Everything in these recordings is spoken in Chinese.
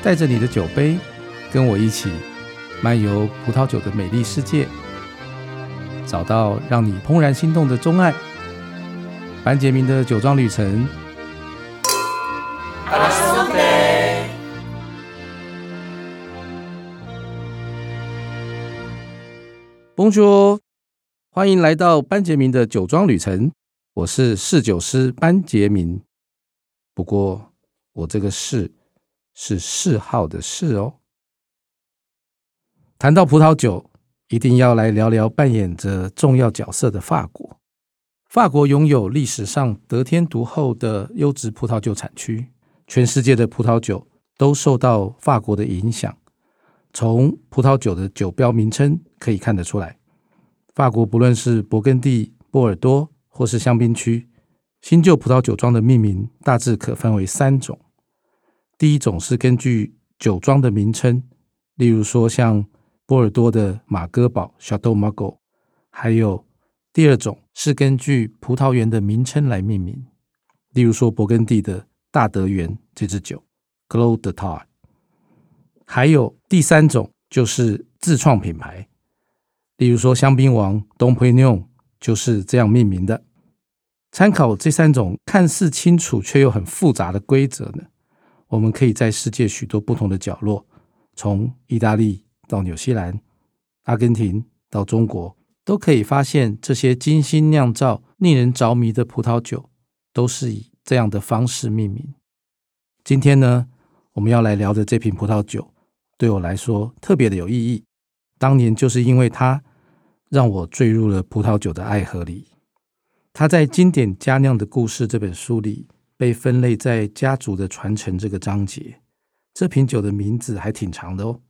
带着你的酒杯，跟我一起漫游葡萄酒的美丽世界，找到让你怦然心动的钟爱。班杰明的酒庄旅程。Bonjour，欢迎来到班杰明的酒庄旅程。我是侍酒师班杰明，不过我这个“侍”是嗜好的“嗜”哦。谈到葡萄酒，一定要来聊聊扮演着重要角色的法国。法国拥有历史上得天独厚的优质葡萄酒产区，全世界的葡萄酒都受到法国的影响。从葡萄酒的酒标名称可以看得出来，法国不论是勃艮第、波尔多，或是香槟区，新旧葡萄酒庄的命名大致可分为三种。第一种是根据酒庄的名称，例如说像波尔多的马戈堡 （Chateau Mago），还有第二种是根据葡萄园的名称来命名，例如说勃艮第的大德园这支酒 （Clos de Tar）。还有第三种就是自创品牌，例如说香槟王 Dom Pérignon 就是这样命名的。参考这三种看似清楚却又很复杂的规则呢，我们可以在世界许多不同的角落，从意大利到纽西兰、阿根廷到中国，都可以发现这些精心酿造、令人着迷的葡萄酒，都是以这样的方式命名。今天呢，我们要来聊的这瓶葡萄酒，对我来说特别的有意义。当年就是因为它，让我坠入了葡萄酒的爱河里。他在《经典佳酿的故事》这本书里被分类在家族的传承这个章节。这瓶酒的名字还挺长的哦，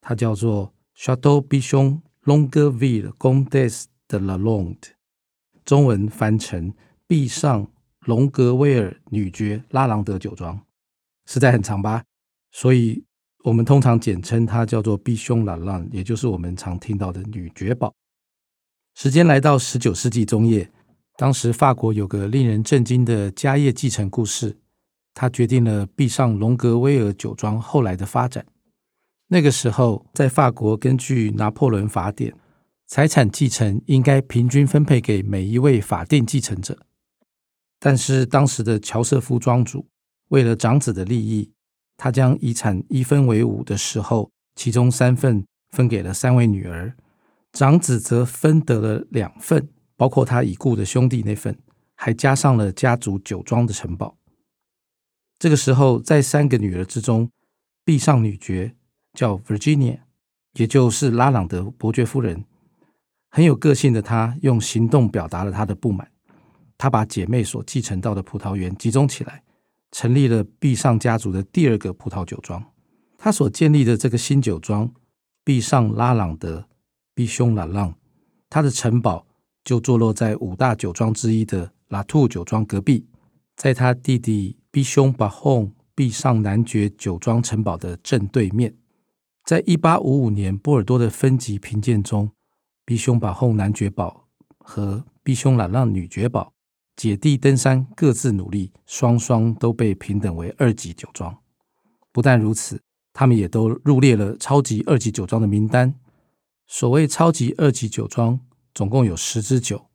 它叫做 Chateau Bichon Longueville c o m t e s de Lalande，中文翻成毕尚隆格威尔女爵拉朗德酒庄，实在很长吧？所以我们通常简称它叫做 Bichon Lalande，也就是我们常听到的女爵堡。时间来到十九世纪中叶。当时法国有个令人震惊的家业继承故事，它决定了毕尚隆格威尔酒庄后来的发展。那个时候，在法国，根据拿破仑法典，财产继承应该平均分配给每一位法定继承者。但是当时的乔瑟夫庄主为了长子的利益，他将遗产一分为五的时候，其中三份分给了三位女儿，长子则分得了两份。包括他已故的兄弟那份，还加上了家族酒庄的城堡。这个时候，在三个女儿之中，毕尚女爵叫 Virginia，也就是拉朗德伯爵夫人，很有个性的她用行动表达了她的不满。她把姐妹所继承到的葡萄园集中起来，成立了毕尚家族的第二个葡萄酒庄。她所建立的这个新酒庄——毕尚拉朗德 （Bichon Lalande），它的城堡。就坐落在五大酒庄之一的拉图酒庄隔壁，在他弟弟毕尚巴洪毕尚男爵酒庄城堡的正对面。在一八五五年波尔多的分级评鉴中，毕尚巴洪男爵堡和毕尚拉朗女爵堡姐弟登山，各自努力，双双都被评等为二级酒庄。不但如此，他们也都入列了超级二级酒庄的名单。所谓超级二级酒庄。总共有十支酒，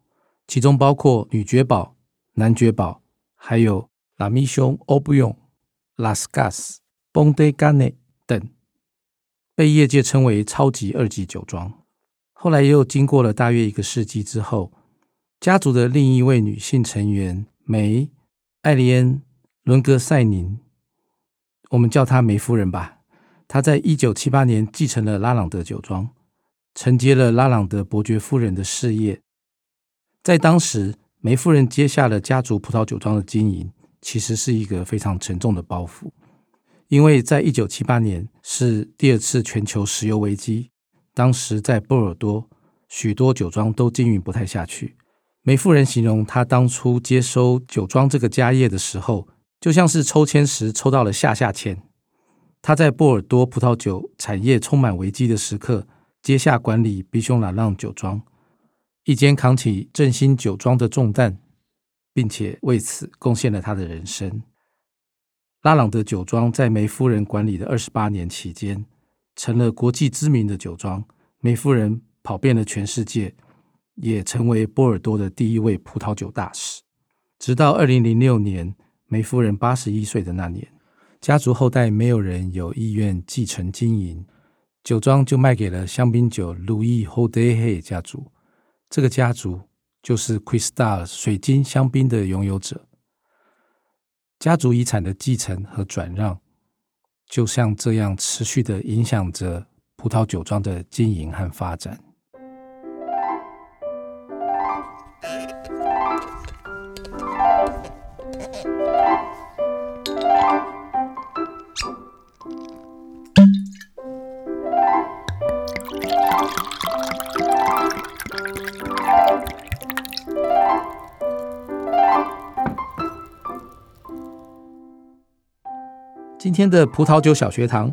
其中包括女爵堡、男爵堡，还有拉米兄、欧布永、拉斯卡斯、邦德甘内等，被业界称为超级二级酒庄。后来又经过了大约一个世纪之后，家族的另一位女性成员梅艾莉恩伦格赛宁，我们叫她梅夫人吧。她在一九七八年继承了拉朗德酒庄。承接了拉朗德伯爵夫人的事业，在当时，梅夫人接下了家族葡萄酒庄的经营，其实是一个非常沉重的包袱，因为在一九七八年是第二次全球石油危机，当时在波尔多许多酒庄都经营不太下去。梅夫人形容她当初接收酒庄这个家业的时候，就像是抽签时抽到了下下签。她在波尔多葡萄酒产业充满危机的时刻。接下管理毕尚拉朗酒庄，一肩扛起振兴酒庄的重担，并且为此贡献了他的人生。拉朗德酒庄在梅夫人管理的二十八年期间，成了国际知名的酒庄。梅夫人跑遍了全世界，也成为波尔多的第一位葡萄酒大使。直到二零零六年，梅夫人八十一岁的那年，家族后代没有人有意愿继承经营，酒庄就卖给了香槟酒 louis holiday 家族。这个家族就是 Cristal 水晶香槟的拥有者。家族遗产的继承和转让，就像这样持续的影响着葡萄酒庄的经营和发展。今天的葡萄酒小学堂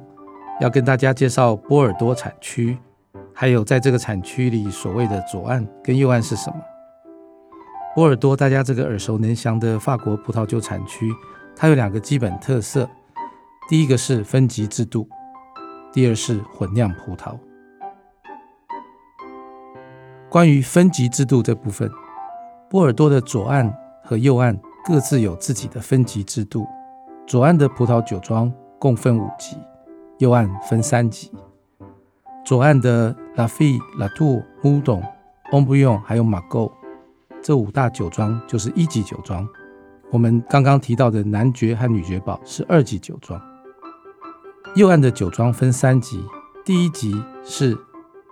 要跟大家介绍波尔多产区，还有在这个产区里所谓的左岸跟右岸是什么。波尔多，大家这个耳熟能详的法国葡萄酒产区，它有两个基本特色：第一个是分级制度，第二是混酿葡萄。关于分级制度这部分，波尔多的左岸和右岸各自有自己的分级制度。左岸的葡萄酒庄共分五级，右岸分三级。左岸的 Lafite、Latour、Moudon、Haut-Brion 还有玛歌这五大酒庄就是一级酒庄。我们刚刚提到的男爵和女爵堡是二级酒庄。右岸的酒庄分三级，第一级是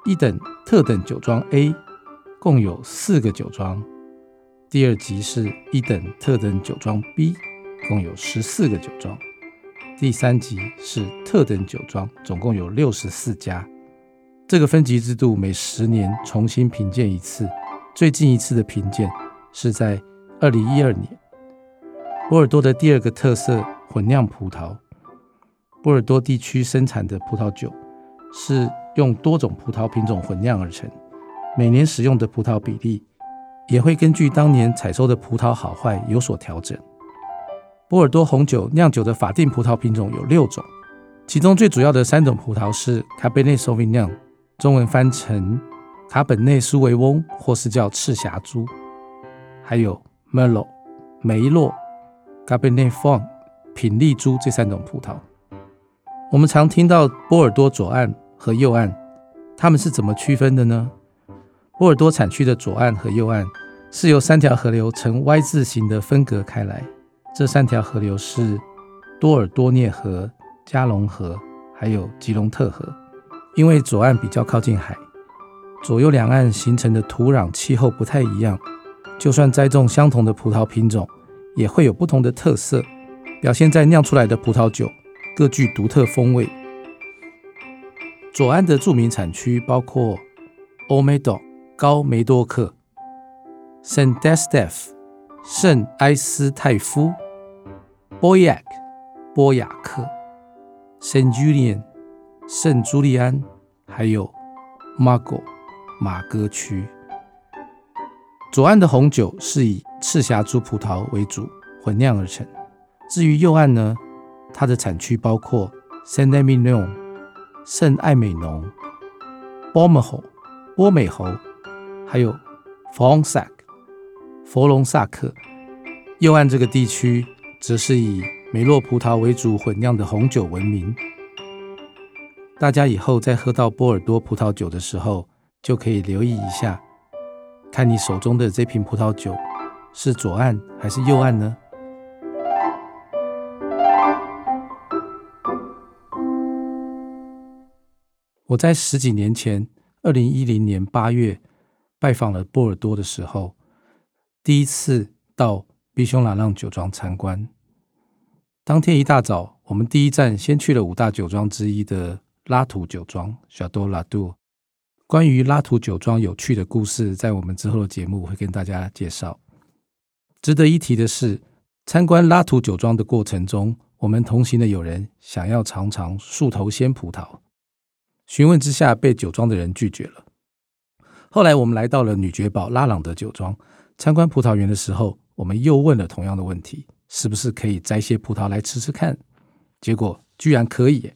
一等特等酒庄 A，共有四个酒庄；第二级是一等特等酒庄 B。共有十四个酒庄，第三级是特等酒庄，总共有六十四家。这个分级制度每十年重新评鉴一次，最近一次的评鉴是在二零一二年。波尔多的第二个特色，混酿葡萄。波尔多地区生产的葡萄酒是用多种葡萄品种混酿而成，每年使用的葡萄比例也会根据当年采收的葡萄好坏有所调整。波尔多红酒酿酒的法定葡萄品种有六种，其中最主要的三种葡萄是 Cabernet Sauvignon（，中文翻成卡本内苏维翁，或是叫赤霞珠；还有 Merlot（ 梅洛、梅洛、卡本内丰、品丽珠这三种葡萄。我们常听到波尔多左岸和右岸，它们是怎么区分的呢？波尔多产区的左岸和右岸是由三条河流呈 Y 字形的分隔开来。这三条河流是多尔多涅河、加龙河，还有吉隆特河。因为左岸比较靠近海，左右两岸形成的土壤气候不太一样，就算栽种相同的葡萄品种，也会有不同的特色，表现在酿出来的葡萄酒各具独特风味。左岸的著名产区包括欧梅多、高梅多克、圣戴斯蒂夫。圣埃斯泰夫、波亚克、波雅克、圣朱利安、圣朱利安，还有 Margo、马戈区。左岸的红酒是以赤霞珠葡萄为主混酿而成。至于右岸呢，它的产区包括圣埃米诺、圣艾美农、波美侯、波美侯，还有弗朗萨克。佛隆萨克。右岸这个地区则是以梅洛葡萄为主混酿的红酒闻名。大家以后在喝到波尔多葡萄酒的时候，就可以留意一下，看你手中的这瓶葡萄酒是左岸还是右岸呢？我在十几年前，二零一零年八月拜访了波尔多的时候。第一次到比熊拉让酒庄参观，当天一大早，我们第一站先去了五大酒庄之一的拉图酒庄 Château Latour。关于拉图酒庄有趣的故事，在我们之后的节目会跟大家介绍。值得一提的是，参观拉图酒庄的过程中，我们同行的友人想要尝尝树头鲜葡萄，询问之下被酒庄的人拒绝了。后来我们来到了女爵堡拉朗德酒庄。参观葡萄园的时候，我们又问了同样的问题：是不是可以摘些葡萄来吃吃看？结果居然可以，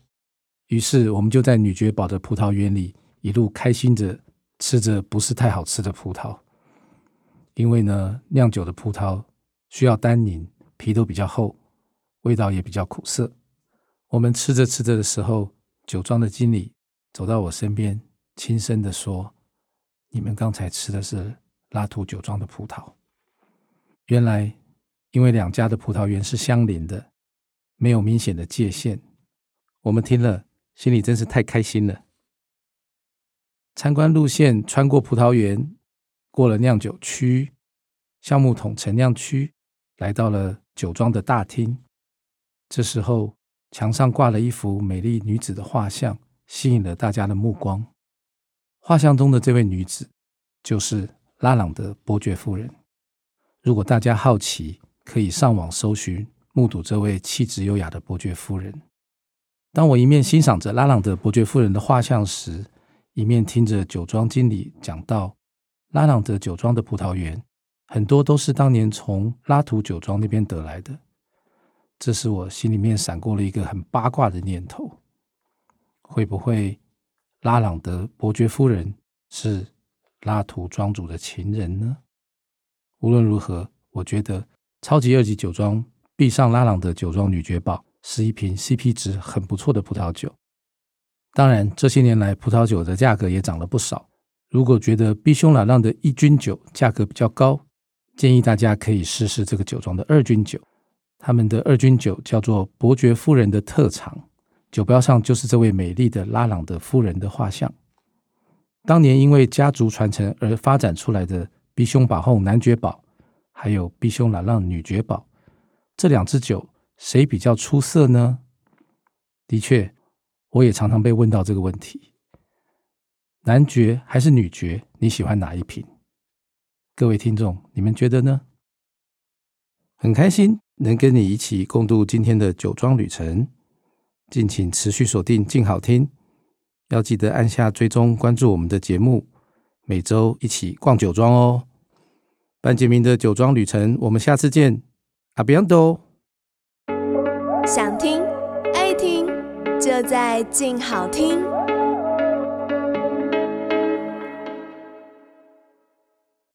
于是我们就在女爵堡的葡萄园里一路开心着吃着不是太好吃的葡萄，因为呢，酿酒的葡萄需要单宁，皮都比较厚，味道也比较苦涩。我们吃着吃着的时候，酒庄的经理走到我身边，轻声地说：“你们刚才吃的是拉图酒庄的葡萄。”原来，因为两家的葡萄园是相邻的，没有明显的界限。我们听了，心里真是太开心了。参观路线穿过葡萄园，过了酿酒区、橡木桶陈酿区，来到了酒庄的大厅。这时候，墙上挂了一幅美丽女子的画像，吸引了大家的目光。画像中的这位女子，就是拉朗的伯爵夫人。如果大家好奇，可以上网搜寻，目睹这位气质优雅的伯爵夫人。当我一面欣赏着拉朗德伯爵夫人的画像时，一面听着酒庄经理讲到，拉朗德酒庄的葡萄园很多都是当年从拉图酒庄那边得来的。这时我心里面闪过了一个很八卦的念头：会不会拉朗德伯爵夫人是拉图庄主的情人呢？无论如何，我觉得超级二级酒庄毕上拉朗德酒庄女爵堡是一瓶 CP 值很不错的葡萄酒。当然，这些年来葡萄酒的价格也涨了不少。如果觉得毕匈拉朗的一军酒价格比较高，建议大家可以试试这个酒庄的二军酒。他们的二军酒叫做伯爵夫人的特长，酒标上就是这位美丽的拉朗德夫人的画像。当年因为家族传承而发展出来的毕匈巴后男爵堡，还有毕匈拉朗女爵堡，这两支酒谁比较出色呢？的确，我也常常被问到这个问题：男爵还是女爵？你喜欢哪一瓶？各位听众，你们觉得呢？很开心。能跟你一起共度今天的酒庄旅程，敬请持续锁定静好听，要记得按下追踪关注我们的节目，每周一起逛酒庄哦。班杰明的酒庄旅程，我们下次见，阿比安多。想听爱听，就在静好听。